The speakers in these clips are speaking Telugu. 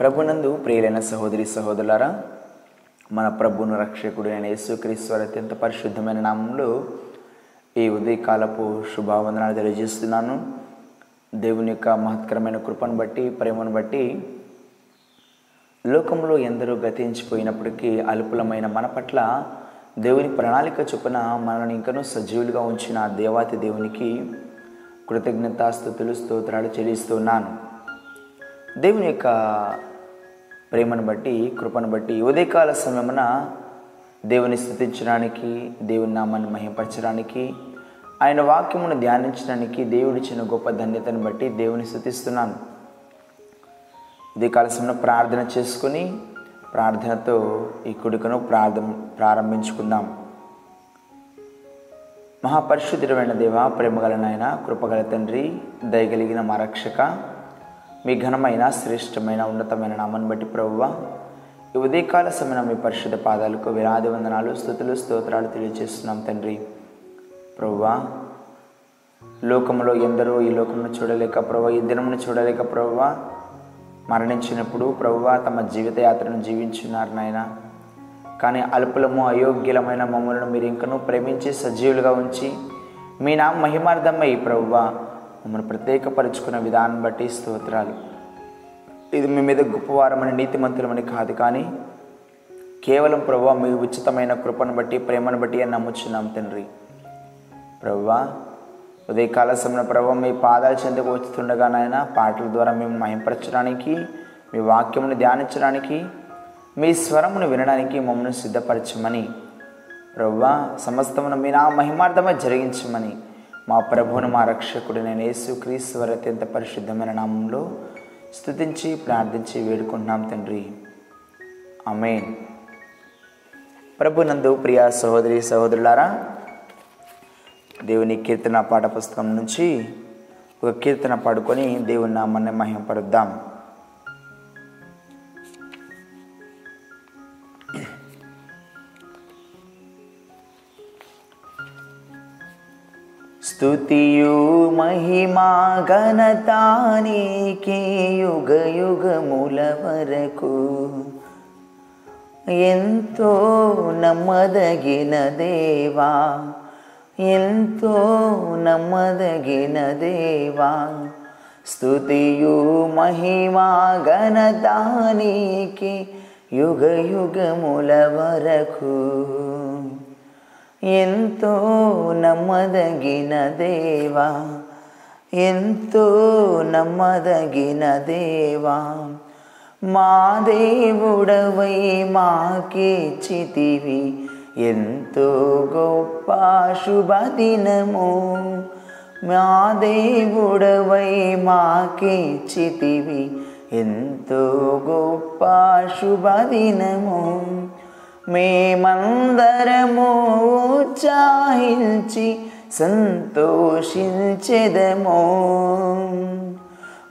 ప్రభునందు ప్రియులైన సహోదరి సహోదరులారా మన ప్రభును రక్షకుడు అయిన యేసుక్రీస్తు అత్యంత పరిశుద్ధమైన నామంలో ఈ ఉదయకాలపు శుభావందనాలు తెలియజేస్తున్నాను. దేవుని యొక్క మహత్కరమైన కృపను బట్టి ప్రేమను బట్టి లోకంలో ఎందరో గతించిపోయినప్పటికీ అల్పులమైన మన పట్ల దేవుని ప్రణాళిక చొప్పున మనల్ని ఇంకనూ సజీవులుగా ఉంచిన దేవాతి దేవునికి కృతజ్ఞతాస్థుతులు స్తోత్రాలు చెల్లిస్తున్నాను దేవుని యొక్క ప్రేమను బట్టి కృపను బట్టి ఉదయకాల సమయమున దేవుని స్థుతించడానికి దేవుని నామాన్ని మహింపరచడానికి ఆయన వాక్యమును ధ్యానించడానికి దేవుడిచ్చిన గొప్ప ధన్యతను బట్టి దేవుని స్థుతిస్తున్నాను. ఉదయకాల సమయంలో ప్రార్థన చేసుకుని ప్రార్థనతో ఈ కుడికను ప్రార్థం ప్రారంభించుకుందాం. మహాపరిశుద్ధుడమైన దేవ ప్రేమగల నాయన కృపగల తండ్రి దయగలిగిన మా రక్షక మీ ఘనమైన శ్రేష్టమైన ఉన్నతమైన నామాన్ని బట్టి ప్రభువ ఈ ఉదయకాల సమయం మీ పరిశుద్ధ పాదాలకు విరాది వందనాలు స్థుతులు స్తోత్రాలు తెలియజేస్తున్నాం తండ్రి. ప్రభువా లోకంలో ఎందరో ఈ లోకమును చూడలేక ప్రభు ఈ దినమును చూడలేక ప్రభువ మరణించినప్పుడు ప్రభువ తమ జీవితయాత్రను జీవించున్నారు నాయన. కానీ అల్పులము అయోగ్యులమైన మమ్మలను మీరు ఇంకనూ ప్రేమించి సజీవులుగా ఉంచి మీ నా మహిమార్థమై ప్రభువా మమ్మల్ని ప్రత్యేకపరుచుకున్న విధానం బట్టి స్తోత్రాలు. ఇది మీ మీద గొప్పవారమని నీతిమంతులమని కాదు కానీ కేవలం ప్రభు మీ ఉచితమైన కృపను బట్టి ప్రేమను బట్టి అని నమ్ముచున్నాం తండ్రి. ప్రభువా ఉదయకాల సమయంలో ప్రభు మీ పాదాల చెందుకు వచ్చుతుండగా నాయన పాటల ద్వారా మేము మహింపరచడానికి మీ వాక్యమును ధ్యానించడానికి మీ స్వరమును వినడానికి మమ్మల్ని సిద్ధపరచమని ప్రభువా సమస్తమును మీ నా మహిమార్థమే జరిగించమని మా ప్రభువును మా రక్షకుడు యేసు క్రీస్తు అత్యంత పరిశుద్ధమైన నామంలో స్థుతించి ప్రార్థించి వేడుకుంటున్నాం తండ్రి. అమేన్ ప్రభునందు ప్రియా సహోదరి సహోదరులారా దేవుని కీర్తన పాఠ పుస్తకం నుంచి ఒక కీర్తన పాడుకొని దేవుని నామాన్ని మహింపరుద్దాం స్తుతియు మహిమా ఘనతానికి యుగ యుగముల వరకు ఎంతో నమ్మదగిన దేవా ఎంతో నమ్మదగిన దేవా స్తుతియు మహిమా ఘనతానికి యుగ యుగముల వరకు ఎంతో నమ్మదగిన దేవా ఎంతో నమ్మదగిన దేవా మా దేవుడవై మాకిచ్చితివి ఎంతో గొప్ప శుభదినము మా దేవుడవై మాకిచ్చితివి ఎంతో గొప్ప శుభదినము మేమందరము ఉత్సాహించి సంతోషించెదము.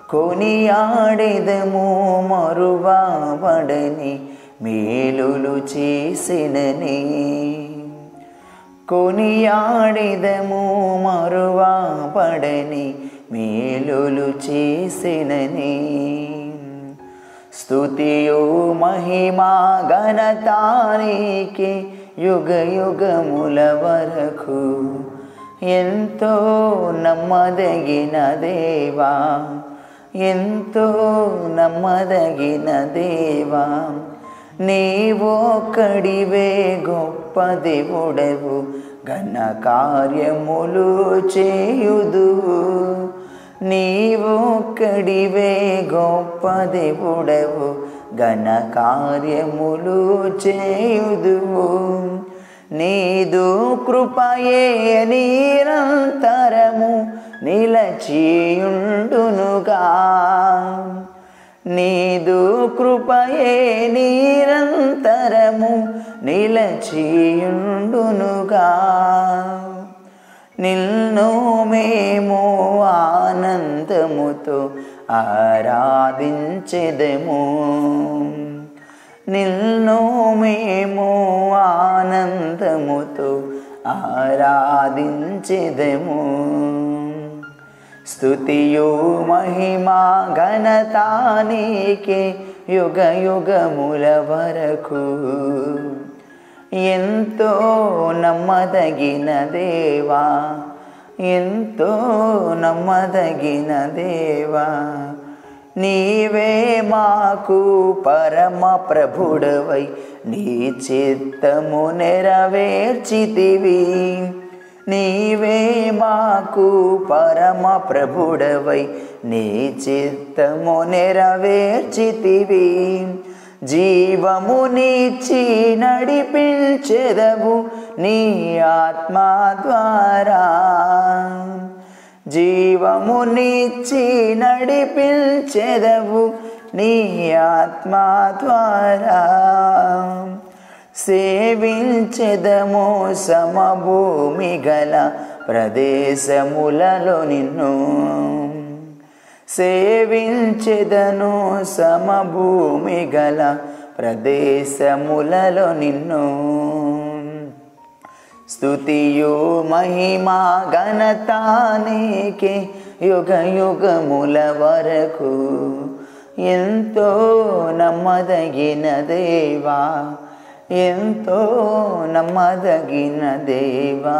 కొనియాడెదము మరువాబడని మేలులు చేసినని. కొనియాడెదము మరువాబడని మేలులు చేసినని. స్తుతియు మహిమా ఘనతానికి యుగ యుగముల వరకు ఎంతో నమ్మదగిన దేవా ఎంతో నమ్మదగిన దేవా నీవొక్కడివే గొప్ప దేవుడవు ఘన కార్యములు చేయుదు నీవొక్కడివే గొప్ప దేవుడవు ఘన కార్యములు చేయుదువు. నీదు కృపయే నిరంతరము నిలచియుండునుగా. నీదు కృపయే నిరంతరము నిలచియుండునుగా. నిన్ను మేము ఆనందముతో ఆరాధించెదము నిన్ను మేము ఆనందముతో ఆరాధించెదము స్తుతియు మహిమా ఘనతానికే యుగ యుగముల వరకు ఎంతో నమ్మదగిన దేవా ఎంతో నమ్మదగిన దేవా నీవే మాకు పరమ ప్రభుడవై నీ చిత్తము నెరవేర్చితివి. నీవే మాకు పరమ ప్రభుడవై నీ చిత్తము నెరవేర్చితివి. జీవమునిచ్చి నడిపించెదవు నీ ఆత్మ ద్వారా జీవమునిచ్చి నడిపించెదవు నీ ఆత్మ ద్వారా సేవించెదము సమభూమి గల ప్రదేశములలో నిన్ను. సేవించెదను సమభూమి గల ప్రదేశములలో నిన్ను. స్థుతియు మహిమా ఘనతానేకే యుగ యుగముల వరకు. ఎంతో నమ్మదగిన దేవా ఎంతో నమ్మదగిన దేవా.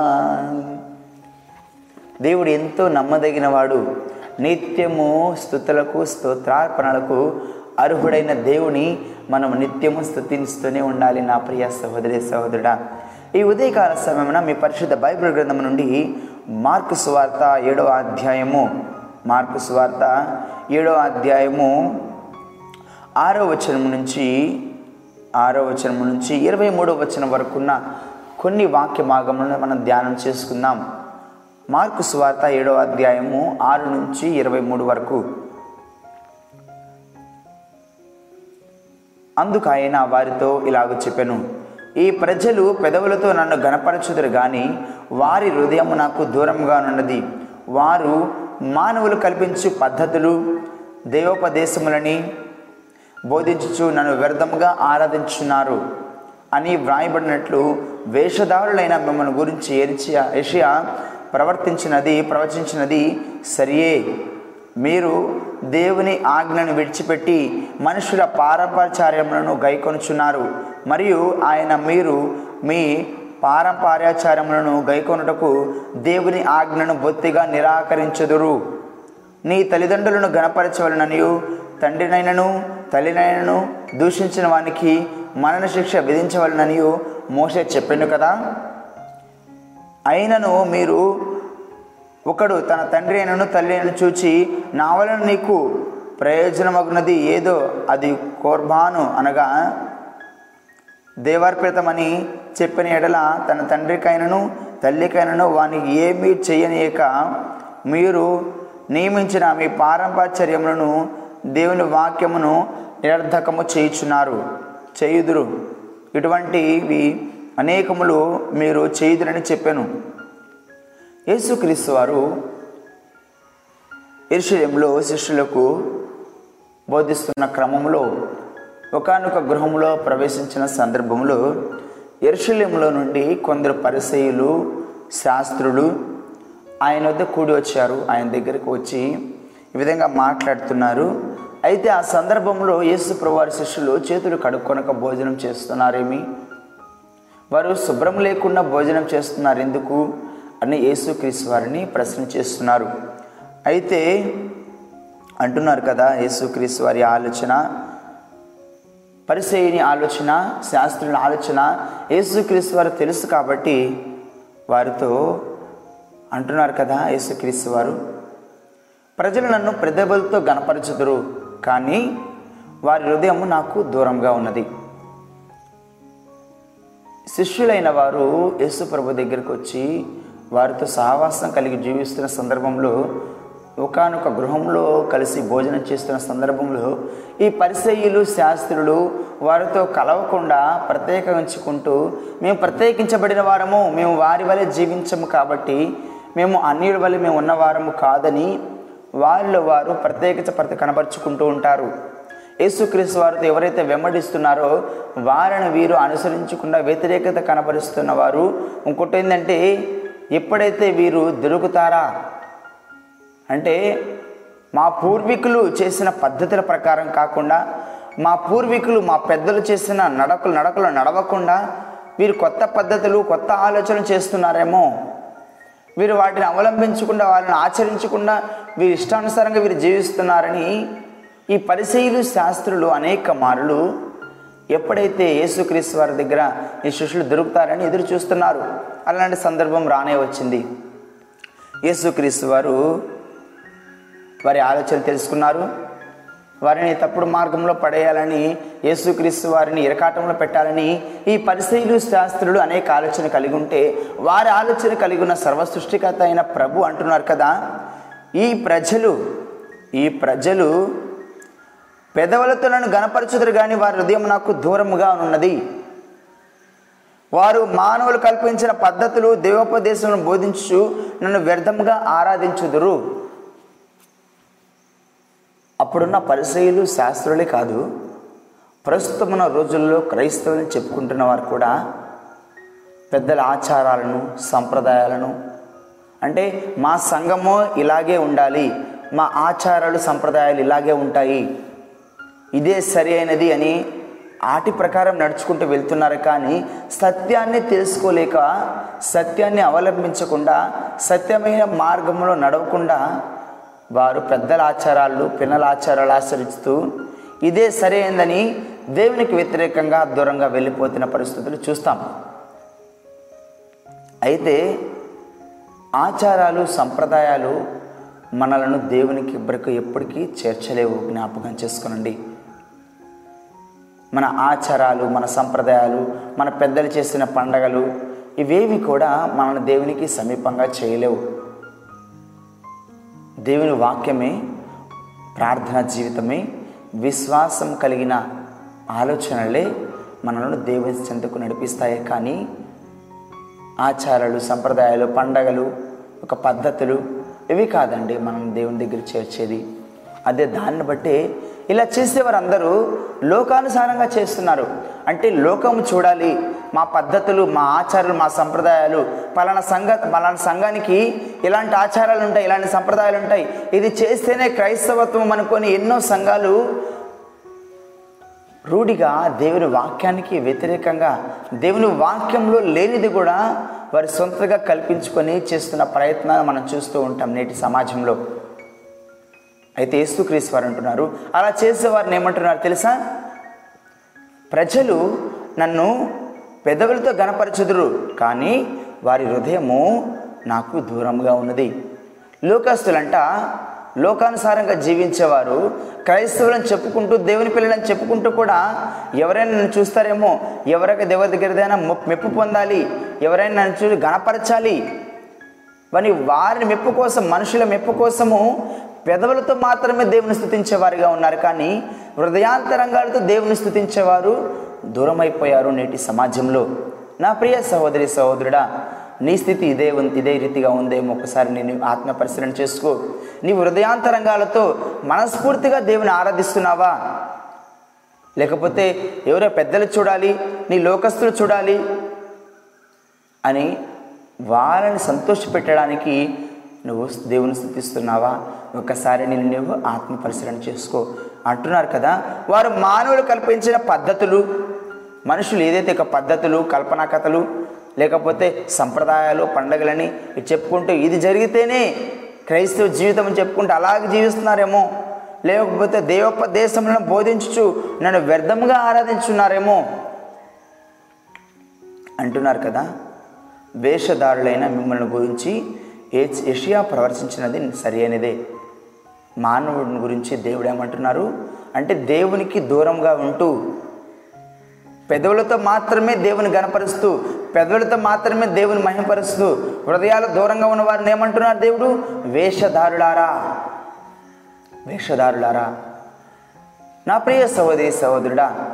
దేవుడు ఎంతో నమ్మదగినవాడు. నిత్యము స్థుతులకు స్తోత్రార్పణలకు అర్హుడైన దేవుని మనం నిత్యము స్థుతిస్తూనే ఉండాలి నా ప్రియ సహోదరి సహోదరుడా. ఈ ఉదయకాల సమయమున మీ పరిశుద్ధ బైబిల్ గ్రంథం నుండి మార్కు సువార్త ఏడవ అధ్యాయము మార్కు సువార్త ఏడవ అధ్యాయము ఆరో వచనం నుంచి ఆరో వచనం నుంచి ఇరవై మూడో వచనం వరకున్న కొన్ని వాక్య భాగములను మనం ధ్యానం చేసుకుందాం. మార్కు సువార్త ఏడో అధ్యాయము ఆరు నుంచి ఇరవై మూడు వరకు. అందుకు ఆయన వారితో ఇలాగ చెప్పాను ఈ ప్రజలు పెదవులతో నన్ను గణపరచుదురు గాని వారి హృదయం నాకు దూరంగా ఉన్నది వారు మానవులు కల్పించు పద్ధతులు దేవోపదేశములని బోధించుచు నన్ను వ్యర్థముగా ఆరాధించున్నారు అని వ్రాయబడినట్లు వేషధారులైన మిమ్మల్ని గురించి ఏరిచి ఏషియా ప్రవర్తించినది ప్రవచించినది సరియే. మీరు దేవుని ఆజ్ఞను విడిచిపెట్టి మనుషుల పారంపర్యాచార్యములను గైకొనుచున్నారు. మరియు ఆయన మీరు మీ పారంపర్యాచారములను గైకొనుటకు దేవుని ఆజ్ఞను బొత్తిగా నిరాకరించుదురు. నీ తల్లిదండ్రులను గణపరచవలననియు తండ్రినైనను తల్లినైనను దూషించిన వానికి మరణశిక్ష విధించవలననియు మోసే చెప్పాను కదా? అయినను మీరు ఒకడు తన తండ్రి అయినను తల్లి అయినను చూచి నా వలన నీకు ప్రయోజనమగునది ఏదో అది కోర్బాను అనగా దేవార్పితమని చెప్పిన ఎడల తన తండ్రికైనను తల్లికైనను వానికి ఏమీ చేయనీయక మీరు నియమించిన మీ పారంపర్యములను దేవుని వాక్యమును నిరర్ధకము చేయుచున్నారు చేయుదురు. ఇటువంటివి అనేకములు మీరు చేయుదురని చెప్పాను. యేసుక్రీస్తు వారు ఎరుషలేంలో శిష్యులకు బోధిస్తున్న క్రమంలో ఒకనొక గృహంలో ప్రవేశించిన సందర్భంలో ఎరుషలేంలో నుండి కొందరు పరిసయులు శాస్త్రులు ఆయన వద్ద కూడి వచ్చారు. ఆయన దగ్గరికి వచ్చి ఈ విధంగా మాట్లాడుతున్నారు. అయితే ఆ సందర్భంలో యేసు ప్రభువారి శిష్యులు చేతులు కడుక్కొనక భోజనం చేస్తున్నారేమి? వారు శుభ్రం లేకుండా భోజనం చేస్తున్నారు. ఎందుకు? అని యేసుక్రీస్తు వారిని ప్రశ్న చేస్తున్నారు. అయితే అంటున్నారు కదా యేసుక్రీస్తు వారి ఆలోచన పరిసేయని ఆలోచన శాస్త్రుల ఆలోచన యేసుక్రీస్తు వారు తెలుసు కాబట్టి వారితో అంటున్నారు కదా యేసుక్రీస్తు వారు. ప్రజలు నన్ను ప్రదబలతో గనపరచుదురు కానీ వారి హృదయం నాకు దూరంగా ఉన్నది. శిష్యులైన వారు యేసు ప్రభు దగ్గరికి వచ్చి వారితో సహవాసం కలిగి జీవిస్తున్న సందర్భంలో ఒకనొక గృహంలో కలిసి భోజనం చేస్తున్న సందర్భంలో ఈ పరిసయ్యులు శాస్త్రులు వారితో కలవకుండా ప్రత్యేకించుకుంటూ మేము ప్రత్యేకించబడిన వారము మేము వారి వలె జీవించము కాబట్టి మేము అన్నిటి వలె మేము ఉన్నవారము కాదని వారిలో వారు ప్రత్యేకించ ప్రతి కనబరుచుకుంటూ ఉంటారు. యేసుక్రీస్తు వారితో ఎవరైతే వెంబడిస్తున్నారో వారిని వీరు అనుసరించకుండా వ్యతిరేకత కనపరుస్తున్న వారు. ఇంకోటి ఏంటంటే ఎప్పుడైతే వీరు దొరుకుతారా? అంటే మా పూర్వీకులు చేసిన పద్ధతుల ప్రకారం కాకుండా మా పూర్వీకులు మా పెద్దలు చేసిన నడకలు నడకలు నడవకుండా వీరు కొత్త పద్ధతులు కొత్త ఆలోచనలు చేస్తున్నారేమో. వీరు వాటిని అవలంబించకుండా వాళ్ళని ఆచరించకుండా వీరి ఇష్టానుసారంగా వీరు జీవిస్తున్నారని ఈ పరిశీలు శాస్త్రులు అనేక మారులు ఎప్పుడైతే యేసుక్రీస్తు వారి దగ్గర ఈ శిష్యులు దొరుకుతారని ఎదురు చూస్తున్నారు. అలాంటి సందర్భం రానే వచ్చింది. యేసుక్రీస్తు వారు వారి ఆలోచన తెలుసుకున్నారు. వారిని తప్పుడు మార్గంలో పడేయాలని యేసుక్రీస్తు వారిని ఇరకాటంలో పెట్టాలని ఈ పరిశీలు శాస్త్రులు అనేక ఆలోచన కలిగి ఉంటే వారి ఆలోచన కలిగి ఉన్న సర్వసృష్టికత అయిన ప్రభు అంటున్నారు కదా. ఈ ప్రజలు ఈ ప్రజలు పెదవులతో నన్ను గణపరచుదురు కానీ వారి హృదయం నాకు దూరముగా ఉన్నది. వారు మానవులు కల్పించిన పద్ధతులు దేవోపదేశములను బోధించు నన్ను వ్యర్థంగా ఆరాధించుదురు. అప్పుడున్న పరిచయులు శాస్త్రులే కాదు ప్రస్తుతమున్న రోజుల్లో క్రైస్తవులను చెప్పుకుంటున్న వారు కూడా పెద్దల ఆచారాలను సంప్రదాయాలను అంటే మా సంఘము ఇలాగే ఉండాలి మా ఆచారాలు సంప్రదాయాలు ఇలాగే ఉంటాయి ఇదే సరి అయినది అని ఆటి ప్రకారం నడుచుకుంటూ వెళ్తున్నారు కానీ సత్యాన్ని తెలుసుకోలేక సత్యాన్ని అవలంబించకుండా సత్యమైన మార్గంలో నడవకుండా వారు పెద్దల ఆచారాలు పిల్లల ఆచారాలు ఆచరిస్తూ ఇదే సరైనదని దేవునికి వ్యతిరేకంగా దూరంగా వెళ్ళిపోతున్న పరిస్థితులు చూస్తాం. అయితే ఆచారాలు సంప్రదాయాలు మనలను దేవునికి ఇబ్బరికి ఎప్పటికీ చేర్చలేవు జ్ఞాపకం చేసుకునండి. మన ఆచారాలు మన సంప్రదాయాలు మన పెద్దలు చేసిన పండగలు ఇవేవి కూడా మనల్ని దేవునికి సమీపంగా చేయలేవు. దేవుని వాక్యమే ప్రార్థన జీవితమే విశ్వాసం కలిగిన ఆలోచనలే మనల్ని దేవుని చెంతకు నడిపిస్తాయి. కానీ ఆచారాలు సంప్రదాయాలు పండగలు ఒక పద్ధతులు ఇవి కాదండి మనం దేవుని దగ్గర చేర్చేది. అదే దాన్ని బట్టే ఇలా చేసే వారందరూ లోకానుసారంగా చేస్తున్నారు. అంటే లోకము చూడాలి మా పద్ధతులు మా ఆచారాలు మా సంప్రదాయాలు పలానా సంఘ పలానా సంఘానికి ఇలాంటి ఆచారాలు ఉంటాయి ఇలాంటి సంప్రదాయాలు ఉంటాయి. ఇది చేస్తేనే క్రైస్తవత్వం అనుకొని ఎన్నో సంఘాలు రూఢిగా దేవుని వాక్యానికి వ్యతిరేకంగా దేవుని వాక్యంలో లేనిది కూడా వారి సొంతగా కల్పించుకొని చేస్తున్న ప్రయత్నాలు మనం చూస్తూ ఉంటాం నేటి సమాజంలో. అయితే యేసుక్రీస్ వారు అంటున్నారు అలా చేసేవారిని ఏమంటున్నారు తెలుసా? ప్రజలు నన్ను పెదవులతో గణపరచుదురు కానీ వారి హృదయము నాకు దూరంగా ఉన్నది. లోకస్తులంట లోకానుసారంగా జీవించేవారు క్రైస్తవులను చెప్పుకుంటూ దేవుని పిల్లలని చెప్పుకుంటూ కూడా ఎవరైనా నన్ను చూస్తారేమో ఎవరైనా దేవుడి దగ్గరదైనా మెప్పు పొందాలి ఎవరైనా నన్ను చూసి గణపరచాలి మరి వారిని మెప్పు కోసం మనుషుల మెప్పు కోసము పెదవులతో మాత్రమే దేవుని స్థుతించేవారుగా ఉన్నారు. కానీ హృదయాంతరంగాలతో దేవుని స్థుతించేవారు దూరమైపోయారు నేటి సమాజంలో. నా ప్రియ సహోదరి సహోదరుడా నీ స్థితి ఇదే ఉంది ఇదే రీతిగా ఉందేమో ఒకసారి నేను ఆత్మ పరిశీలన చేసుకో. నీ హృదయాంతరంగాలతో మనస్ఫూర్తిగా దేవుని ఆరాధిస్తున్నావా? లేకపోతే ఎవరో పెద్దలు చూడాలి నీ లోకస్తులు చూడాలి అని వాళ్ళని సంతోషపెట్టడానికి నువ్వు దేవుని స్థుతిస్తున్నావా? ఒకసారి నేను నువ్వు ఆత్మ పరిశీలన చేసుకో. అంటున్నారు కదా వారు మానవులు కల్పించిన పద్ధతులు మనుషులు ఏదైతే ఒక పద్ధతులు కల్పనా కథలు లేకపోతే సంప్రదాయాలు పండగలని ఇవి చెప్పుకుంటూ ఇది జరిగితేనే క్రైస్తవ జీవితం అని చెప్పుకుంటూ అలాగే జీవిస్తున్నారేమో. లేకపోతే దేవోపదేశంలో బోధించుచు నన్ను వ్యర్థంగా ఆరాధించున్నారేమో. అంటున్నారు కదా వేషధారులైన మిమ్మల్ని గురించి ఏషియా ప్రవర్తించినది సరి అయినదే. మానవుడిని గురించి దేవుడు ఏమంటున్నారు? అంటే దేవునికి దూరంగా ఉంటూ పెదవులతో మాత్రమే దేవుని గనపరుస్తూ పెదవులతో మాత్రమే దేవుని మహిమపరుస్తూ హృదయాలు దూరంగా ఉన్న వారిని ఏమంటున్నారు దేవుడు? వేషధారులారా. వేషధారులారా. నా ప్రియ సహోదరి సహోదరుడా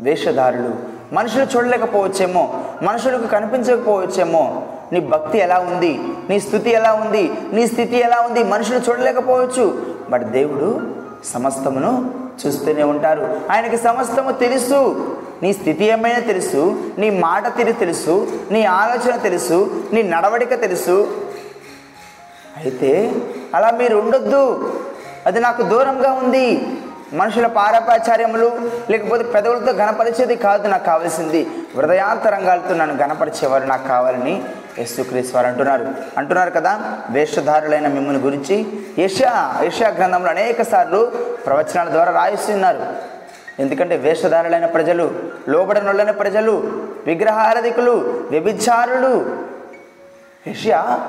వేషధారులు మనుషులు చూడలేకపోవచ్చేమో మనుషులకు కనిపించకపోవచ్చేమో నీ భక్తి ఎలా ఉంది? నీ స్థుతి ఎలా ఉంది? నీ స్థితి ఎలా ఉంది? మనుషులు చూడలేకపోవచ్చు. బట్ దేవుడు సమస్తమును చూస్తూనే ఉంటారు. ఆయనకి సమస్తము తెలుసు. నీ స్థితి ఏమైనా తెలుసు నీ మాట తీరు తెలుసు నీ ఆలోచన తెలుసు నీ నడవడిక తెలుసు. అయితే అలా మీరు ఉండొద్దు. అది నాకు దూరంగా ఉంది. మనుషుల పారపాచార్యములు లేకపోతే పెదవులతో గణపరిచేది కాదు నాకు కావాల్సింది. హృదయాంతరంగాలతో నన్ను గణపరిచేవారు నాకు కావాలని యేసుక్రీస్తు వారు అంటున్నారు. అంటున్నారు కదా వేషధారులైన మిమ్మల్ని గురించి. యషా యషా గ్రంథంలో అనేక సార్లు ప్రవచనాల ద్వారా రాయిస్తున్నారు ఎందుకంటే వేషధారులైన ప్రజలు లోబడనులైన ప్రజలు విగ్రహారధికులు వ్యభిచారులు. యషయా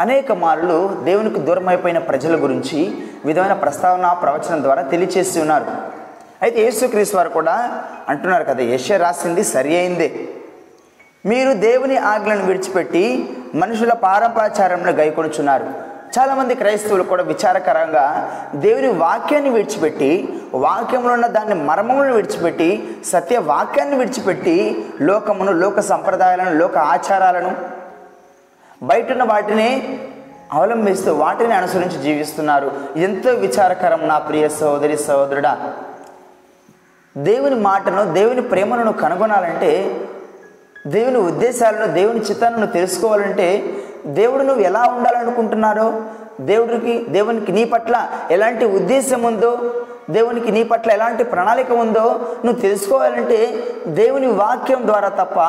అనేక మార్లు దేవునికి దూరమైపోయిన ప్రజల గురించి విధమైన ప్రస్తావన ప్రవచనం ద్వారా తెలియచేసి ఉన్నారు. అయితే యేసుక్రీస్తు వారు కూడా అంటున్నారు కదా యశ రాసింది సరి అయిందే. మీరు దేవుని ఆజ్ఞలను విడిచిపెట్టి మనుషుల పారంపరాచారంలో గైకొనుచున్నారు. చాలామంది క్రైస్తవులు కూడా విచారకరంగా దేవుని వాక్యాన్ని విడిచిపెట్టి వాక్యంలో ఉన్న దాన్ని మర్మములను విడిచిపెట్టి సత్య వాక్యాన్ని విడిచిపెట్టి లోకమును లోక సంప్రదాయాలను లోక ఆచారాలను బయట ఉన్న వాటిని అవలంబిస్తూ వాటిని అనుసరించి జీవిస్తున్నారు. ఎంతో విచారకరం నా ప్రియ సహోదరి సహోదరుడా దేవుని మాటను దేవుని ప్రేమను కనుగొనాలంటే దేవుని ఉద్దేశాలను దేవుని చిత్తాలను తెలుసుకోవాలంటే దేవుడు నువ్వు ఎలా ఉండాలనుకుంటున్నారో దేవుడికి దేవునికి నీ పట్ల ఎలాంటి ఉద్దేశం ఉందో దేవునికి నీ పట్ల ఎలాంటి ప్రణాళిక ఉందో నువ్వు తెలుసుకోవాలంటే దేవుని వాక్యం ద్వారా తప్ప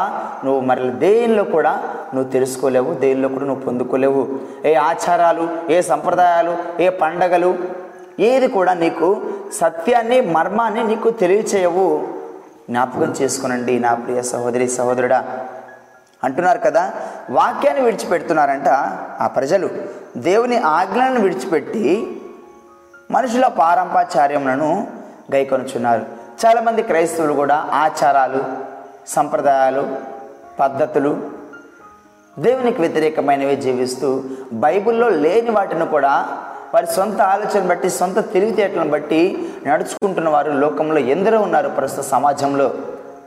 నువ్వు మరి దేనిలో కూడా నువ్వు తెలుసుకోలేవు దేనిలో కూడా నువ్వు పొందుకోలేవు. ఏ ఆచారాలు ఏ సంప్రదాయాలు ఏ పండగలు ఏది కూడా నీకు సత్యాన్ని మర్మాన్ని నీకు తెలియచేయవు. జ్ఞాపకం చేసుకునండి నా ప్రియ సహోదరి సహోదరుడా. అంటున్నారు కదా వాక్యాన్ని విడిచిపెడుతున్నారంట ఆ ప్రజలు. దేవుని ఆజ్ఞలను విడిచిపెట్టి మనుషుల పారంపచార్యములను గైకొనుచున్నారు. చాలామంది క్రైస్తవులు కూడా ఆచారాలు సంప్రదాయాలు పద్ధతులు దేవునికి వ్యతిరేకమైనవి జీవిస్తూ బైబిల్లో లేని వాటిని కూడా వారి సొంత ఆలోచన బట్టి సొంత తెలివితేటలను బట్టి నడుచుకుంటున్న వారు లోకంలో ఎందరో ఉన్నారు ప్రస్తుత సమాజంలో.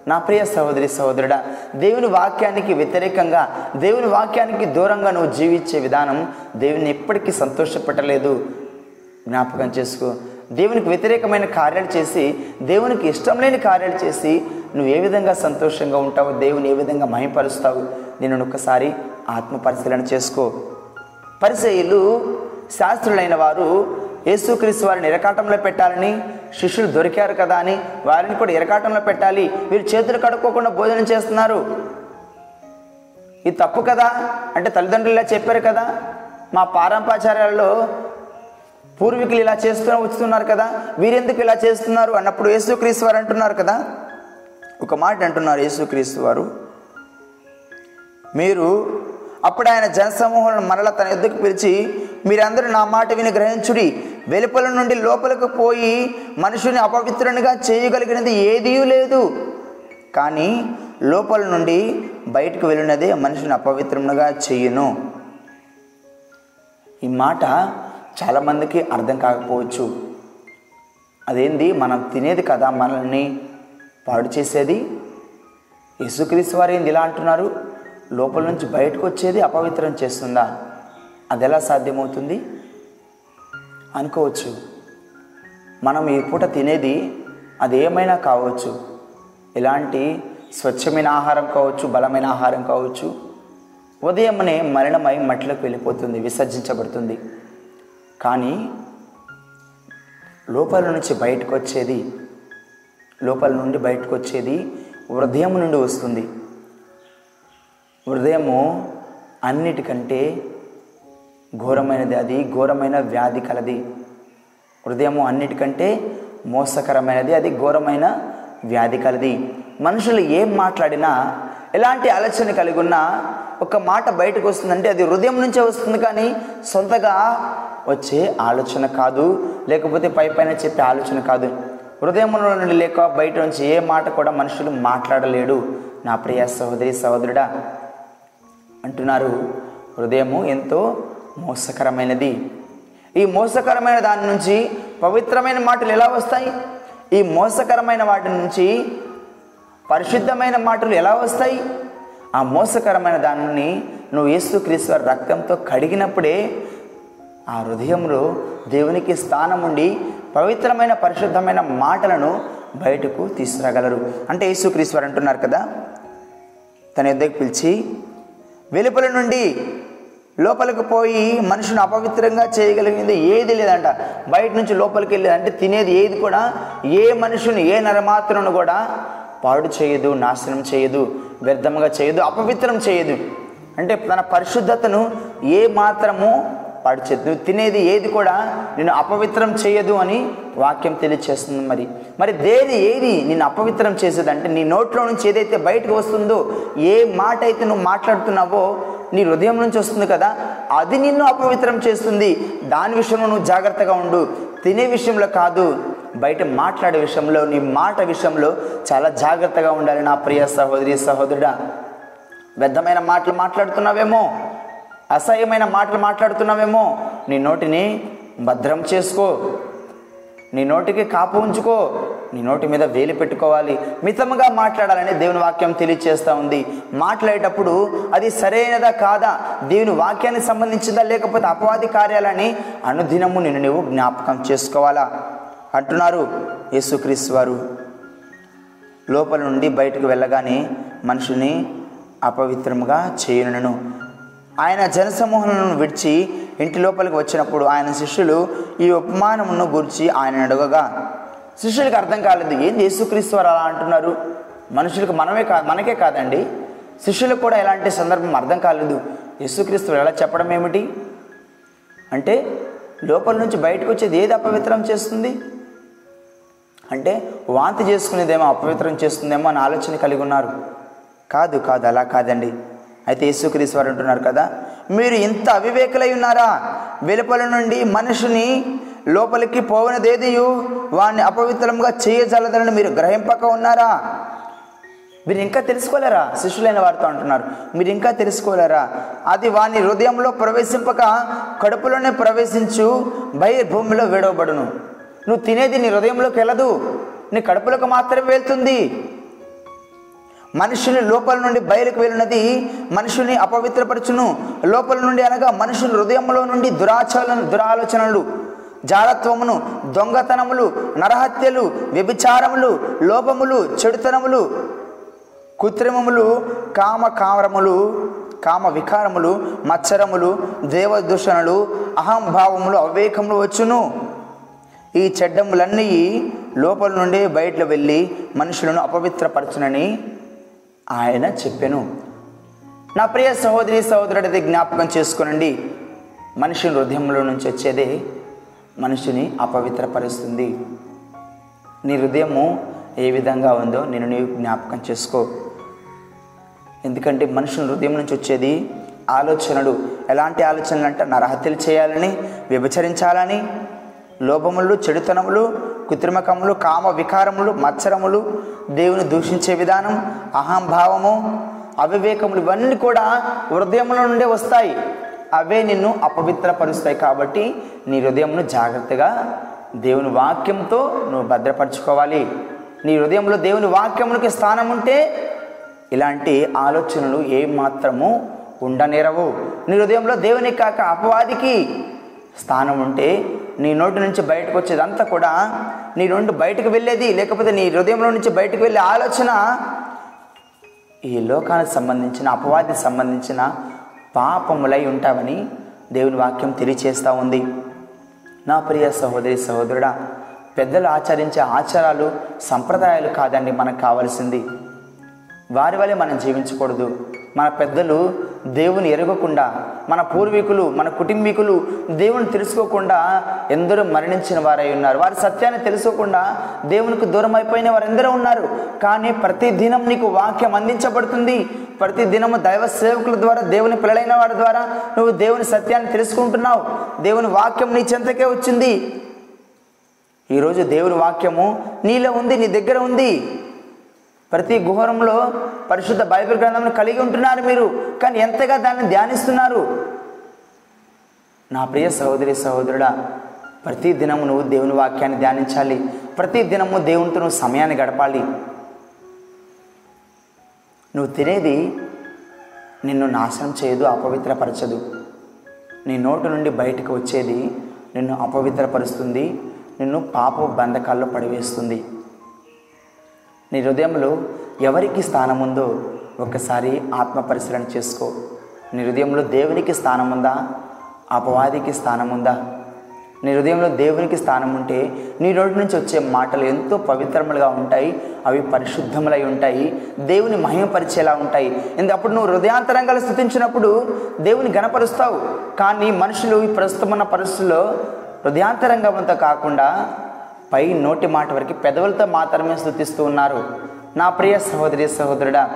నా ప్రియ సహోదరి సహోదరుడా దేవుని వాక్యానికి వ్యతిరేకంగా దేవుని వాక్యానికి దూరంగా నువ్వు జీవించే విధానం దేవుని ఎప్పటికీ సంతోషపెట్టలేదు. జ్ఞాపకం చేసుకో. దేవునికి వ్యతిరేకమైన కార్యాలు చేసి దేవునికి ఇష్టం లేని కార్యాలు చేసి నువ్వు ఏ విధంగా సంతోషంగా ఉంటావు దేవుని ఏ విధంగా మహింపరుస్తావు నేను ఒక్కసారి ఆత్మ పరిశీలన చేసుకో. పరిచయులు శాస్త్రులైన వారు యేసుక్రీస్తు వారిని ఇరకాటంలో పెట్టాలని శిష్యులు దొరికారు కదా అని వారిని కూడా ఇరకాటంలో పెట్టాలి. వీరు చేతులు కడుక్కోకుండా భోజనం చేస్తున్నారు. ఇది తప్పు కదా? అంటే తల్లిదండ్రులు ఇలా చెప్పారు కదా? మా పారంపాచార్యాల్లో పూర్వీకులు ఇలా చేస్తూ వచ్చుతున్నారు కదా? వీరెందుకు ఇలా చేస్తున్నారు? అన్నప్పుడు యేసుక్రీస్తు వారు అంటున్నారు కదా? ఒక మాట అంటున్నారు యేసుక్రీస్తు వారు. మీరు అప్పుడు ఆయన జనసమూహాలను మరల తన ఎద్దుకు పిలిచి మీరందరూ నా మాట విని గ్రహించుడి. వెలుపల నుండి లోపలికి పోయి మనుషుని అపవిత్రునిగా చేయగలిగినది ఏదీ లేదు. కానీ లోపల నుండి బయటకు వెళ్ళినదే మనిషిని అపవిత్రముగా చేయను. ఈ మాట చాలామందికి అర్థం కాకపోవచ్చు. అదేంది? మనం తినేది కదా మనల్ని పాడు చేసేది? యేసుక్రీస్తు వారు ఏంది ఇలా అంటున్నారు? లోపల నుంచి బయటకు వచ్చేది అపవిత్రం చేస్తుందా? అది ఎలా సాధ్యమవుతుంది? అనుకోవచ్చు. మనం ఈ పూట తినేది అది ఏమైనా కావచ్చు. ఎలాంటి స్వచ్ఛమైన ఆహారం కావచ్చు బలమైన ఆహారం కావచ్చు. ఉదయమనే మరణమై మట్టిలోకి వెళ్ళిపోతుంది విసర్జించబడుతుంది. కానీ లోపల నుంచి బయటకు వచ్చేది లోపల నుండి బయటకు వచ్చేది హృదయం నుండి వస్తుంది. హృదయము అన్నిటికంటే ఘోరమైనది అది ఘోరమైన వ్యాధి కలది. హృదయము అన్నిటికంటే మోసకరమైనది అది ఘోరమైన వ్యాధి కలది. మనుషులు ఏం మాట్లాడినా ఎలాంటి ఆలోచన కలిగి ఉన్నా ఒక మాట బయటకు వస్తుందంటే అది హృదయం నుంచే వస్తుంది కానీ సొంతగా వచ్చే ఆలోచన కాదు లేకపోతే పై పైన చెప్పే ఆలోచన కాదు. హృదయంలో నుండి లేక బయట నుంచి ఏ మాట కూడా మనుషులు మాట్లాడలేడు. నా ప్రియ సహోదరి సహోదరుడా అంటున్నారు. హృదయము ఎంతో మోసకరమైనది. ఈ మోసకరమైన దాని నుంచి పవిత్రమైన మాటలు ఎలా వస్తాయి? ఈ మోసకరమైన వాటి నుంచి పరిశుద్ధమైన మాటలు ఎలా వస్తాయి? ఆ మోసకరమైన దానిని నువ్వు యేసుక్రీస్తు రక్తంతో కడిగినప్పుడే ఆ హృదయంలో దేవునికి స్థానం ఉండి పవిత్రమైన పరిశుద్ధమైన మాటలను బయటకు తీసుకురాగలరు. అంటే యేసుక్రీశ్వర్ అంటున్నారు కదా తన యుద్ధకు పిలిచి వెలుపల నుండి లోపలికి పోయి మనుషుని అపవిత్రంగా చేయగలిగింది ఏది లేదంట. బయట నుంచి లోపలికి వెళ్ళేది అంటే తినేది ఏది కూడా ఏ మనుషుని ఏ నరమాత్రను కూడా పాడు చేయదు నాశనం చేయదు వ్యర్థంగా చేయదు అపవిత్రం చేయదు. అంటే తన పరిశుద్ధతను ఏ మాత్రము పాడు చేయదు నువ్వు తినేది ఏది కూడా నేను అపవిత్రం చేయదు అని వాక్యం తెలియచేస్తుంది మరి. మరి దేది ఏది నేను అపవిత్రం చేసేదంటే నీ నోట్లో నుంచి ఏదైతే బయటకు వస్తుందో ఏ మాట అయితే నువ్వు మాట్లాడుతున్నావో నీ హృదయం నుంచి వస్తుంది కదా అది నిన్ను అపవిత్రం చేస్తుంది. దాని విషయంలో నువ్వు జాగ్రత్తగా ఉండు. తినే విషయంలో కాదు బయట మాట్లాడే విషయంలో నీ మాట విషయంలో చాలా జాగ్రత్తగా ఉండాలి నా ప్రియ సహోదరి సహోదరుడా. వ్యర్థమైన మాటలు మాట్లాడుతున్నావేమో? అసహ్యమైన మాటలు మాట్లాడుతున్నావేమో నీ నోటిని భద్రం చేసుకో. నీ నోటికి కాపు ఉంచుకో. నీ నోటి మీద వేలు పెట్టుకోవాలి. మితముగా మాట్లాడాలని దేవుని వాక్యం తెలియచేస్తూ ఉంది. మాట్లాడేటప్పుడు అది సరైనదా కాదా? దేవుని వాక్యానికి సంబంధించిందా? లేకపోతే అపవాది కార్యాలని అనుదినము నిన్ను నువ్వు జ్ఞాపకం చేసుకోవాలా? అంటున్నారు యేసుక్రీస్ వారు. లోపల నుండి బయటకు వెళ్ళగానే మనుషుని అపవిత్రముగా చేయనును ఆయన జనసమూహములను విడిచి ఇంటి లోపలికి వచ్చినప్పుడు ఆయన శిష్యులు ఈ ఉపమానమును గురించి ఆయన అడగగా శిష్యులకు అర్థం కాలేదు. ఏంది యేసుక్రీస్తు వారు అలా అంటున్నారు? మనుషులకు మనమే కా మనకే కాదండి. శిష్యులకు కూడా ఎలాంటి సందర్భం అర్థం కాలేదు. యేసుక్రీస్తు ఎలా చెప్పడం ఏమిటి? అంటే లోపల నుంచి బయటకు వచ్చేది ఏది అపవిత్రం చేస్తుంది? అంటే వాంతి చేసుకునేదేమో అపవిత్రం చేస్తుందేమో అని ఆలోచన కలిగి ఉన్నారు. కాదు కాదు అలా కాదండి. అయితే యేసుక్రీస్తు వారు అంటున్నారు కదా మీరు ఇంత అవివేకులై ఉన్నారా? వెలుపల నుండి మనిషిని లోపలికి పోవనదేదియు? వాడిని అపవిత్రంగా చేయజలదని మీరు గ్రహింపక ఉన్నారా? మీరు ఇంకా తెలుసుకోలేరా? శిష్యులైన వారితో అంటున్నారు మీరు ఇంకా తెలుసుకోలేరా? అది వాని హృదయంలో ప్రవేశింపక కడుపులోనే ప్రవేశించు బహిర్భూమిలో వేడవబడును. నువ్వు తినేది నీ హృదయంలోకి వెళ్ళదు నీ కడుపులోకి మాత్రమే వెళ్తుంది. మనుషుని లోపల నుండి బయలుకు వెళ్ళినది మనుషుని అపవిత్రపరచును. లోపల నుండి అనగా మనుషుల హృదయంలో నుండి దురాచరణ దురాలోచనలు జారత్వమును దొంగతనములు నరహత్యలు వ్యభిచారములు లోపములు చెడుతనములు కృత్రిమములు కామ కామరములు కామ వికారములు మత్సరములు దేవదూషణలు అహంభావములు అవివేకములు వచ్చును. ఈ చెడ్డములన్నీ లోపల నుండి బయటకు వెళ్ళి మనుషులను అపవిత్రపరచునని ఆయన చెప్పెను. నా ప్రియ సహోదరి సహోదరుడిది జ్ఞాపకం చేసుకునండి. మనిషి హృదయంలో నుంచి వచ్చేదే మనిషిని అపవిత్రపరుస్తుంది. నీ హృదయము ఏ విధంగా ఉందో నేను నీవు జ్ఞాపకం చేసుకో. ఎందుకంటే మనుషుల హృదయం నుంచి వచ్చేది ఆలోచనలు. ఎలాంటి ఆలోచనలు అంటే నరహత్యలు చేయాలని వ్యభిచరించాలని లోపములు చెడుతనములు కృత్రిమకములు కామ వికారములు మత్సరములు దేవుని దూషించే విధానం అహంభావము అవివేకములు ఇవన్నీ కూడా హృదయంలో నుండే వస్తాయి. అవే నిన్ను అపవిత్రపరుస్తాయి కాబట్టి నీ హృదయంను జాగ్రత్తగా దేవుని వాక్యంతో నువ్వు భద్రపరచుకోవాలి. నీ హృదయంలో దేవుని వాక్యమునికి స్థానం ఉంటే ఇలాంటి ఆలోచనలు ఏమాత్రము ఉండనేరవు. నీ హృదయంలో దేవుని కాక అపవాదికి స్థానం ఉంటే నీ నోటి నుంచి బయటకు వచ్చేదంతా కూడా నీ నుండి బయటకు వెళ్ళేది లేకపోతే నీ హృదయంలో నుంచి బయటకు వెళ్ళే ఆలోచన ఈ లోకానికి సంబంధించిన అపవాదికి సంబంధించిన పాపములై ఉంటావని దేవుని వాక్యం తెలియచేస్తూ ఉంది. నా ప్రియ సహోదరి సహోదరుడా పెద్దలు ఆచరించే ఆచారాలు సంప్రదాయాలు కాదండి మనకు కావాల్సింది. వారి వల్లే మనం జీవించకూడదు. మన పెద్దలు దేవుని ఎరగకుండా మన పూర్వీకులు మన కుటుంబీకులు దేవుని తెలుసుకోకుండా ఎందరో మరణించిన వారై ఉన్నారు. వారి సత్యాన్ని తెలుసుకోకుండా దేవునికి దూరం అయిపోయిన వారెందరూ ఉన్నారు. కానీ ప్రతి దినం నీకు వాక్యం అందించబడుతుంది. ప్రతి దినము దైవ సేవకుల ద్వారా దేవుని పిల్లలైన వారి ద్వారా నువ్వు దేవుని సత్యాన్ని తెలుసుకుంటున్నావు. దేవుని వాక్యం నీ చెంతకే వచ్చింది. ఈరోజు దేవుని వాక్యము నీలో ఉంది నీ దగ్గర ఉంది. ప్రతి గుహరంలో పరిశుద్ధ బైబిల్ గ్రంథంను కలిగి ఉంటున్నారు మీరు. కానీ ఎంతగా దాన్ని ధ్యానిస్తున్నారు? నా ప్రియ సహోదరి సహోదరుడా ప్రతి దినము నువ్వు దేవుని వాక్యాన్ని ధ్యానించాలి. ప్రతి దినము దేవునితో నువ్వు సమయాన్ని గడపాలి. నువ్వు తినేది నిన్ను నాశనం చేయదు అపవిత్రపరచదు. నీ నోటు నుండి బయటకు వచ్చేది నిన్ను అపవిత్రపరుస్తుంది నిన్ను పాప బంధకాల్లో పడివేస్తుంది. నీ హృదయంలో ఎవరికి స్థానం ఉందో ఒకసారి ఆత్మ పరిశీలన చేసుకో. నీ హృదయంలో దేవునికి స్థానం ఉందా అపవాదికి స్థానం ఉందా నీ హృదయంలో దేవునికి స్థానం ఉంటే నీ రోడ్డు నుంచి వచ్చే మాటలు ఎంతో పవిత్రములుగా ఉంటాయి అవి పరిశుద్ధములై ఉంటాయి దేవుని మహిమపరిచేలా ఉంటాయి. ఎందుకప్పుడు నువ్వు హృదయాంతరంగా స్థుతించినప్పుడు దేవుని గణపరుస్తావు. కానీ మనుషులు ఈ ప్రస్తుతమున్న పరిస్థితుల్లో హృదయాంతరంగంతో కాకుండా పై నోటి మాట వరకు పెదవులతో మాత్రమే స్థుతిస్తూ ఉన్నారు. నా ప్రియ సహోదరి సహోదరుడా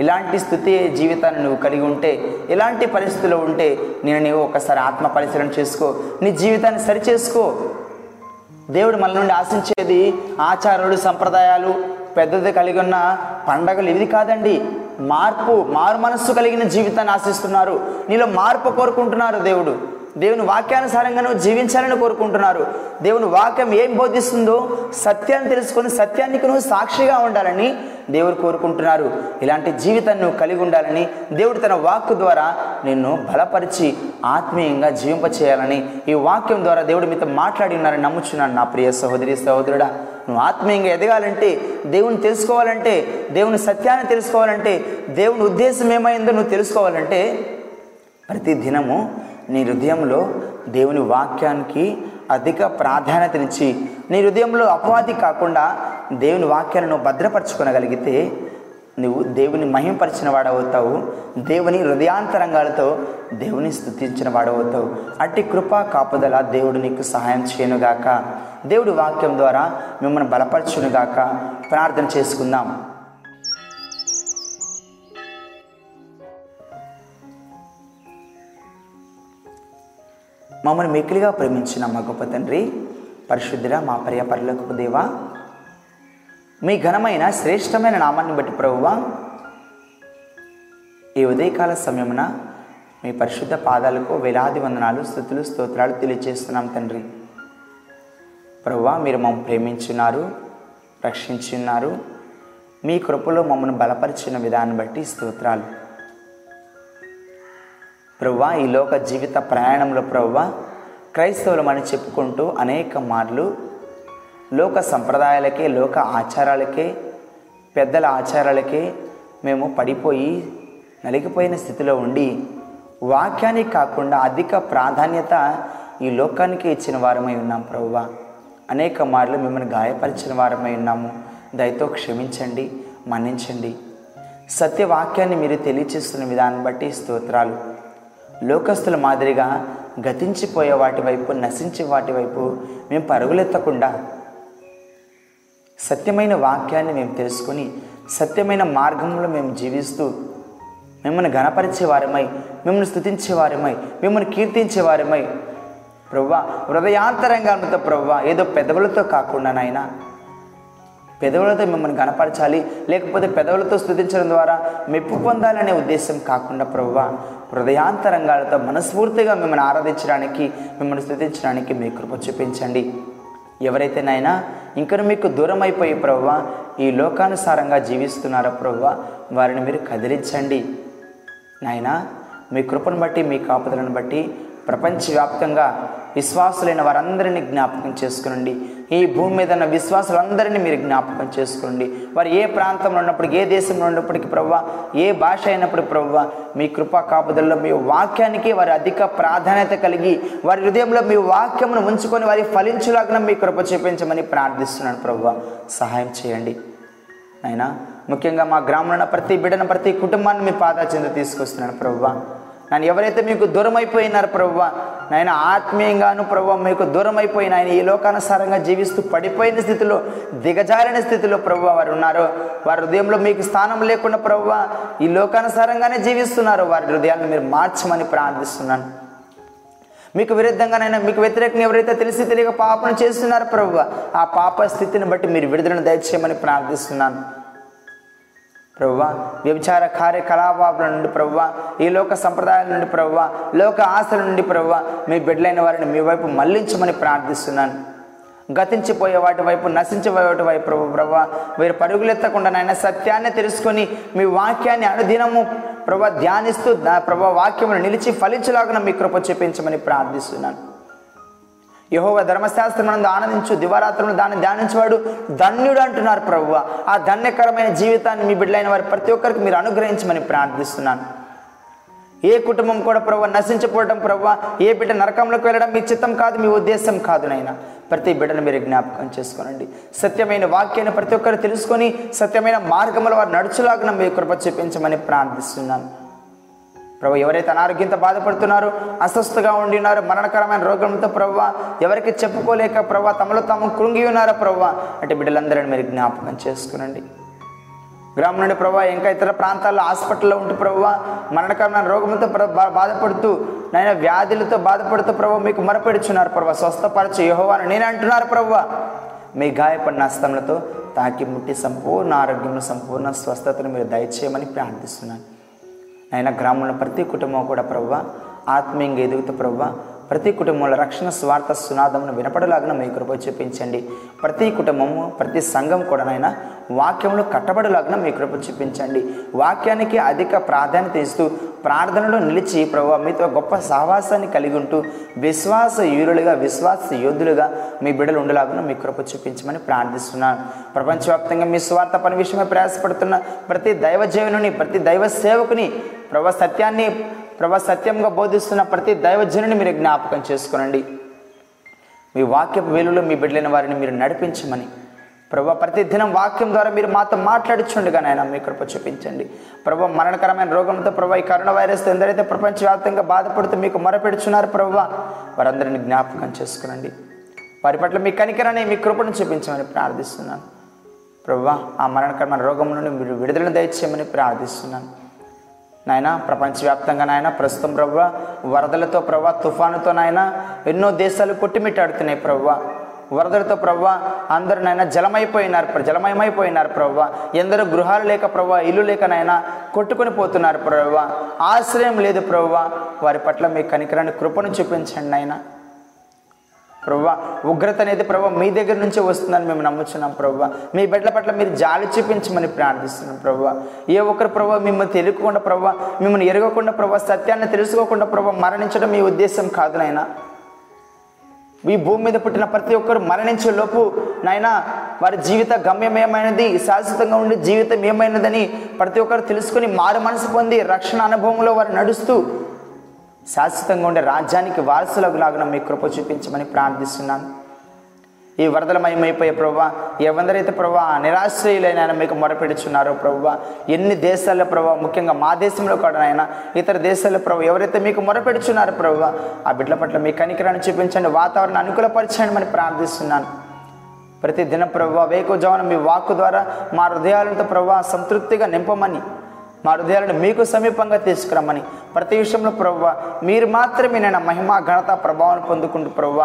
ఇలాంటి స్థుతి జీవితాన్ని నువ్వు కలిగి ఉంటే ఇలాంటి పరిస్థితులు ఉంటే నేను నీవు ఒకసారి ఆత్మ పరిశీలన చేసుకో. నీ జీవితాన్ని సరిచేసుకో. దేవుడు మన నుండి ఆశించేది ఆచారాలు సంప్రదాయాలు పెద్దది కలిగి ఉన్న పండగలు ఇవి కాదండి. మార్పు మారు మనస్సు కలిగిన జీవితాన్ని ఆశిస్తున్నారు. నీలో మార్పు కోరుకుంటున్నారు దేవుడు. దేవుని వాక్యానుసారంగా నువ్వు జీవించాలని కోరుకుంటున్నారు. దేవుని వాక్యం ఏం బోధిస్తుందో సత్యాన్ని తెలుసుకొని సత్యానికి నువ్వు సాక్షిగా ఉండాలని దేవుడు కోరుకుంటున్నారు. ఇలాంటి జీవితాన్ని నువ్వు కలిగి ఉండాలని దేవుడు తన వాక్ ద్వారా నిన్ను బలపరిచి ఆత్మీయంగా జీవింపచేయాలని ఈ వాక్యం ద్వారా దేవుడు మీతో మాట్లాడి ఉన్నారని నమ్ముచున్నాను నా ప్రియ సహోదరి సహోదరుడా. నువ్వు ఆత్మీయంగా ఎదగాలంటే దేవుని తెలుసుకోవాలంటే దేవుని సత్యాన్ని తెలుసుకోవాలంటే దేవుని ఉద్దేశం ఏమైందో నువ్వు తెలుసుకోవాలంటే ప్రతి దినము నీ హృదయంలో దేవుని వాక్యానికి అధిక ప్రాధాన్యతనిచ్చి నీ హృదయంలో అపవాది కాకుండా దేవుని వాక్యాలను భద్రపరచుకొనగలిగితే నువ్వు దేవుని మహిమపరిచిన వాడవుతావు దేవుని హృదయాంతరంగాలతో దేవుని స్థుతించిన వాడవుతావు అట్టి కృపా కాపుదల దేవుడు నీకు సహాయం చేయనుగాక. దేవుడి వాక్యం ద్వారా మిమ్మల్ని బలపరచునుగాక ప్రార్థన చేసుకుందాం. మమ్మల్ని మిక్కిలిగా ప్రేమించిన మా గొప్ప తండ్రి పరిశుద్ధుడ మా ప్రియ దేవా మీ ఘనమైన శ్రేష్టమైన నామాన్ని బట్టి ప్రభువా ఈ ఉదయకాల సమయమున మీ పరిశుద్ధ పాదాలకు వేలాది వందనాలు స్థుతులు స్తోత్రాలు తెలియజేస్తున్నాం తండ్రి. ప్రభువా మీరు మమ్మల్ని ప్రేమించున్నారు రక్షించున్నారు మీ కృపలో మమ్మల్ని బలపరిచిన విధాన్ని బట్టి స్తోత్రాలు. ప్రవ్వా ఈ లోక జీవిత ప్రయాణంలో ప్రవ్వా క్రైస్తవులమని చెప్పుకుంటూ అనేక మార్లు లోక సంప్రదాయాలకే లోక ఆచారాలకే పెద్దల ఆచారాలకే మేము పడిపోయి నలిగిపోయిన స్థితిలో ఉండి వాక్యానికి కాకుండా అధిక ప్రాధాన్యత ఈ లోకానికి ఇచ్చిన వారమై ఉన్నాం ప్రభువ అనేక మార్లు మిమ్మల్ని గాయపరిచిన వారమై ఉన్నాము. దయతో క్షమించండి మన్నించండి. సత్యవాక్యాన్ని మీరు తెలియచేస్తున్న విధానం బట్టి స్తోత్రాలు. లోకస్తుల మాదిరిగా గతించిపోయే వాటి వైపు నశించే వాటి వైపు మేము పరుగులెత్తకుండా సత్యమైన వాక్యాన్ని మేము తెలుసుకొని సత్యమైన మార్గంలో మేము జీవిస్తూ మిమ్మల్ని గణపరిచే వారమై మిమ్మల్ని స్థుతించే వారమై మిమ్మల్ని కీర్తించే వారమై ప్రవ్వా హృదయాంతరంగాలతో ప్రవ్వా ఏదో పెదవులతో కాకుండా నాయన పెదవులతో మిమ్మల్ని గణపరచాలి లేకపోతే పెదవులతో స్థుతించడం ద్వారా మెప్పు పొందాలనే ఉద్దేశం కాకుండా ప్రవ్వా హృదయాంతరంగాలతో మనస్ఫూర్తిగా మిమ్మల్ని ఆరాధించడానికి మిమ్మల్ని స్థుతించడానికి మీ కృప చూపించండి. ఎవరైతే నాయనా ఇంకా మీకు దూరం అయిపోయి ప్రవ్వ ఈ లోకానుసారంగా జీవిస్తున్నారో ప్రవ్వ వారిని మీరు కదిలించండి. నాయనా మీ కృపను బట్టి మీ కాపుదలను బట్టి ప్రపంచవ్యాప్తంగా విశ్వాసులైన వారందరినీ జ్ఞాపకం చేసుకునండి. ఈ భూమి మీద ఉన్న విశ్వాసులందరినీ మీరు జ్ఞాపకం చేసుకోండి. వారు ఏ ప్రాంతంలో ఉన్నప్పటికీ ఏ దేశంలో ఉన్నప్పటికీ ప్రవ్వ ఏ భాష అయినప్పుడు ప్రవ్వ మీ కృపా కాపుదల్లో మీ వాక్యానికి వారి అధిక ప్రాధాన్యత కలిగి వారి హృదయంలో మీ వాక్యమును ఉంచుకొని వారి ఫలించులాగా మీ కృప చూపించమని ప్రార్థిస్తున్నాను ప్రవ్వ. సహాయం చేయండి. అయినా ముఖ్యంగా మా గ్రామంలో ఉన్న ప్రతి బిడ్డను ప్రతి కుటుంబాన్ని మీ పాదా తీసుకొస్తున్నాను ప్రవ్వ. నన్ను ఎవరైతే మీకు దూరం అయిపోయినారు ప్రభు నాయన ఆత్మీయంగాను ప్రభు మీకు దూరం అయిపోయిన ఆయన ఈ లోకానుసారంగా జీవిస్తూ పడిపోయిన స్థితిలో దిగజారిన స్థితిలో ప్రభు వారు ఉన్నారు. వారి హృదయంలో మీకు స్థానం లేకుండా ప్రభు ఈ లోకానుసారంగానే జీవిస్తున్నారు. వారి హృదయాన్ని మీరు మార్చమని ప్రార్థిస్తున్నాను. మీకు విరుద్ధంగానైనా మీకు వ్యతిరేకంగా ఎవరైతే తెలిసి తెలియక పాపను చేస్తున్నారో ప్రభు ఆ పాప స్థితిని బట్టి మీరు విడుదలను దయచేయమని ప్రార్థిస్తున్నాను. ప్రవ్వ వ్యభిచార కార్యకలాపాల నుండి ప్రవ్వ ఈ లోక సంప్రదాయాల నుండి ప్రవ్వ లోక ఆశల నుండి ప్రవ్వ మీ బిడ్డలైన వారిని మీ వైపు మళ్ళించమని ప్రార్థిస్తున్నాను. గతించిపోయే వాటి వైపు నశించిపోయేటి వైపు ప్రభు ప్రభు వీరు పరుగులెత్తకుండా నాయన సత్యాన్ని తెలుసుకొని మీ వాక్యాన్ని అనుదినము ప్రభ ధ్యానిస్తూ ప్రభ వాక్యమును నిలిచి ఫలించలాగా మీ కృప చూపించమని ప్రార్థిస్తున్నాను. యహోవ ధర్మశాస్త్రమునందు ఆనందించు దివారాత్రులను దాన్ని ధ్యానించేవాడు ధన్యుడు అంటున్నారు ప్రభువ. ఆ ధన్యకరమైన జీవితాన్ని మీ బిడ్డలైన వారి ప్రతి ఒక్కరికి మీరు అనుగ్రహించమని ప్రార్థిస్తున్నాను. ఏ కుటుంబం కూడా ప్రభు నశించిపోవడం ప్రభు ఏ బిడ్డ నరకంలోకి వెళ్ళడం మీ చిత్తం కాదు మీ ఉద్దేశం కాదు నైనా ప్రతి బిడ్డను మీరు జ్ఞాపకం చేసుకోనండి. సత్యమైన వాక్యాన్ని ప్రతి ఒక్కరు తెలుసుకొని సత్యమైన మార్గంలో వారు నడుచులాగా మీ కృప చూపించమని ప్రార్థిస్తున్నాను. ప్రభు ఎవరైతే అనారోగ్యంతో బాధపడుతున్నారో అస్వస్థగా ఉండి ఉన్నారో మరణకరమైన రోగంతో ప్రభు ఎవరికి చెప్పుకోలేక ప్రభు తమలో తాము కృంగి ఉన్నారో ప్రభు అంటే బిడ్డలందరిని మీరు జ్ఞాపకం చేసుకునండి. గ్రామం నుండి ప్రభావ ఇంకా ఇతర ప్రాంతాల్లో హాస్పిటల్లో ఉంటూ ప్రభావ మరణకరమైన రోగంతో బాధపడుతూ నాయన వ్యాధులతో బాధపడుతూ ప్రభు మీకు మొరపెడుచున్నారు ప్రభావ స్వస్థపరచు యహోవాను నేను అంటున్నారు ప్రభావ మీ గాయపడిన హస్తములతో తాకి ముట్టి సంపూర్ణ ఆరోగ్యం సంపూర్ణ స్వస్థతను మీరు దయచేయమని ప్రార్థిస్తున్నాను. ఆయన గ్రామంలో ప్రతి కుటుంబం కూడా ప్రవ్వ ఆత్మీయంగా ఎదుగుతూ ప్రవ్వ ప్రతి కుటుంబంలో రక్షణ స్వార్థ సునాదమును వినపడలాగిన మీ కృప చూపించండి. ప్రతి కుటుంబము ప్రతి సంఘం కూడా వాక్యంలో కట్టబడలాగిన మీ కృప చూపించండి. వాక్యానికి అధిక ప్రాధాన్యత ఇస్తూ ప్రార్థనలో నిలిచి ప్రభు మీతో గొప్ప సహవాసాన్ని కలిగి ఉంటూ విశ్వాస యూరులుగా విశ్వాస యోధులుగా మీ బిడ్డలు ఉండలాగున మీ కృప చూపించమని ప్రార్థిస్తున్నాను ప్రపంచవ్యాప్తంగా మీ స్వార్థ పని విషయమై ప్రయాసపడుతున్న ప్రతి దైవజీవుని ప్రతి దైవ సేవకుని ప్రభు సత్యాన్ని ప్రభా సత్యంగా బోధిస్తున్న ప్రతి దైవజనుని మీరు జ్ఞాపకం చేసుకునండి. మీ వాక్యపు వెలుగులో మీ బిడ్డలైన వారిని మీరు నడిపించమని. ప్రభా ప్రతి దినం వాక్యం ద్వారా మీరు మాతో మాట్లాడుచుండగా నాయన మీ కృప చూపించండి. ప్రభా మరణకరమైన రోగంతో ప్రభా ఈ కరోనా వైరస్తో ఎందరైతే ప్రపంచవ్యాప్తంగా బాధపడుతూ మీకు మొరపెడుచున్నారు ప్రభా వారందరిని జ్ఞాపకం చేసుకునండి. వారి పట్ల మీ కనికరాన్ని మీ కృపను చూపించమని ప్రార్థిస్తున్నాను. ప్రభా ఆ మరణకరమైన రోగం నుండి మీరు విడుదల దయచేయమని ప్రార్థిస్తున్నాను. నాయన ప్రపంచవ్యాప్తంగా నాయన ప్రస్తుతం ప్రభు వరదలతో ప్రభు తుఫానుతో నాయన ఎన్నో దేశాలు కొట్టిమిట్టాడుతున్నాయి ప్రభు. వరదలతో ప్రవ్వ అందరూ నాయన జలమైపోయినారు జలమయమైపోయినారు ప్రవ్వ ఎందరో గృహాలు లేక ప్రవ్వ ఇల్లు లేక నాయన కొట్టుకొని పోతున్నారు ప్రవ్వ ఆశ్రయం లేదు ప్రవ్వ వారి పట్ల మీ కనికరాన్ని కృపను చూపించండి నాయన. ప్రభు ఉగ్రత అనేది ప్రభు మీ దగ్గర నుంచే వస్తుందని మేము నమ్ముచున్నాం ప్రభు. మీ బిడ్డల పట్ల మీరు జాలి చూపించమని ప్రార్థిస్తున్నాం ప్రభు. ఏ ఒక్కరు ప్రభు మిమ్మల్ని తెలియకుండా ప్రభు మిమ్మల్ని ఎరగకుండా ప్రభు సత్యాన్ని తెలుసుకోకుండా ప్రభు మరణించడం మీ ఉద్దేశం కాదు నాయన. ఈ భూమి మీద పుట్టిన ప్రతి ఒక్కరు మరణించే లోపు నాయన వారి జీవిత గమ్యం ఏమైనది శాశ్వతంగా ఉండే జీవితం ఏమైనదని ప్రతి ఒక్కరు తెలుసుకుని మారు మనసు పొంది రక్షణ అనుభవంలో వారు నడుస్తూ శాశ్వతంగా ఉండే రాజ్యానికి వారసులకు లాగున మీ కృప చూపించమని ప్రార్థిస్తున్నాను. ఈ వరదలమయమైపోయే ప్రభా ఎవరిదరైతే ప్రభా నిరాశ్రయులైన మీకు మొరపెడుచున్నారో ప్రభా ఎన్ని దేశాల్లో ప్రభా ముఖ్యంగా మా దేశంలో కూడా ఆయన ఇతర దేశాల్లో ప్రభు ఎవరైతే మీకు మొరపెడుచున్నారో ప్రభా ఆ బిడ్డల పట్ల మీ కనికరాన్ని చూపించండి వాతావరణం అనుకూలపరచండి అని ప్రార్థిస్తున్నాను. ప్రతి దిన వేకు వేకుజామున మీ వాక్కు ద్వారా మా హృదయాలతో ప్రభా సంతృప్తిగా నింపమని మా హృదయాలను మీకు సమీపంగా తీసుకురమ్మని. ప్రతి విషయంలో ప్రవ్వ మీరు మాత్రమే నేను మహిమ ఘనత ప్రభావం పొందుకుంటూ ప్రవ్వ.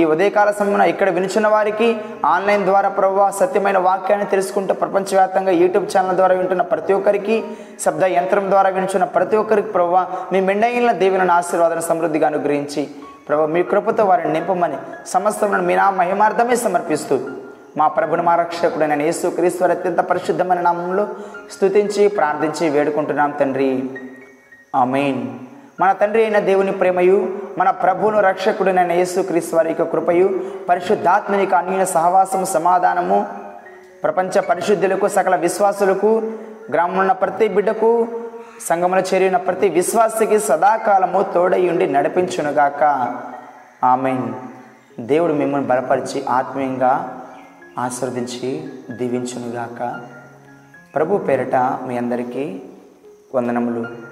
ఈ ఉదయకాల సమయంలో ఇక్కడ వినిచిన వారికి ఆన్లైన్ ద్వారా ప్రవ్వ సత్యమైన వాక్యాన్ని తెలుసుకుంటూ ప్రపంచవ్యాప్తంగా యూట్యూబ్ ఛానల్ ద్వారా వింటున్న ప్రతి ఒక్కరికి శబ్ద యంత్రం ద్వారా వినిచున్న ప్రతి ఒక్కరికి ప్రవ్వ మీ మెండైన దేవుని ఆశీర్వాదన సమృద్ధిగా అనుగ్రహించి. ప్రభు మీ కృపతో వారిని నింపమని సమస్తములను మీ నా మహిమార్థమే సమర్పిస్తూ మా ప్రభుని మా రక్షకుడు నేను యేసు అత్యంత పరిశుద్ధమైన నామంలో స్తుతించి ప్రార్థించి వేడుకుంటున్నాం తండ్రి. ఆమెన్. మన తండ్రి అయిన దేవుని ప్రేమయు మన ప్రభువును రక్షకుడైన యేసు వారి యొక్క కృపయు పరిశుద్ధాత్మనిక అన్య సహవాసము సమాధానము ప్రపంచ పరిశుద్ధులకు సకల విశ్వాసులకు గ్రామంలో ప్రతి బిడ్డకు సంఘములో చేరిన ప్రతి విశ్వాసకి సదాకాలము తోడయుండి నడిపించునుగాక. ఆమెన్. దేవుడు మిమ్మల్ని బలపరిచి ఆత్మీయంగా ఆశీర్వదించి దీవించునుగాక. ప్రభు పేరట మీ అందరికీ వందనములు.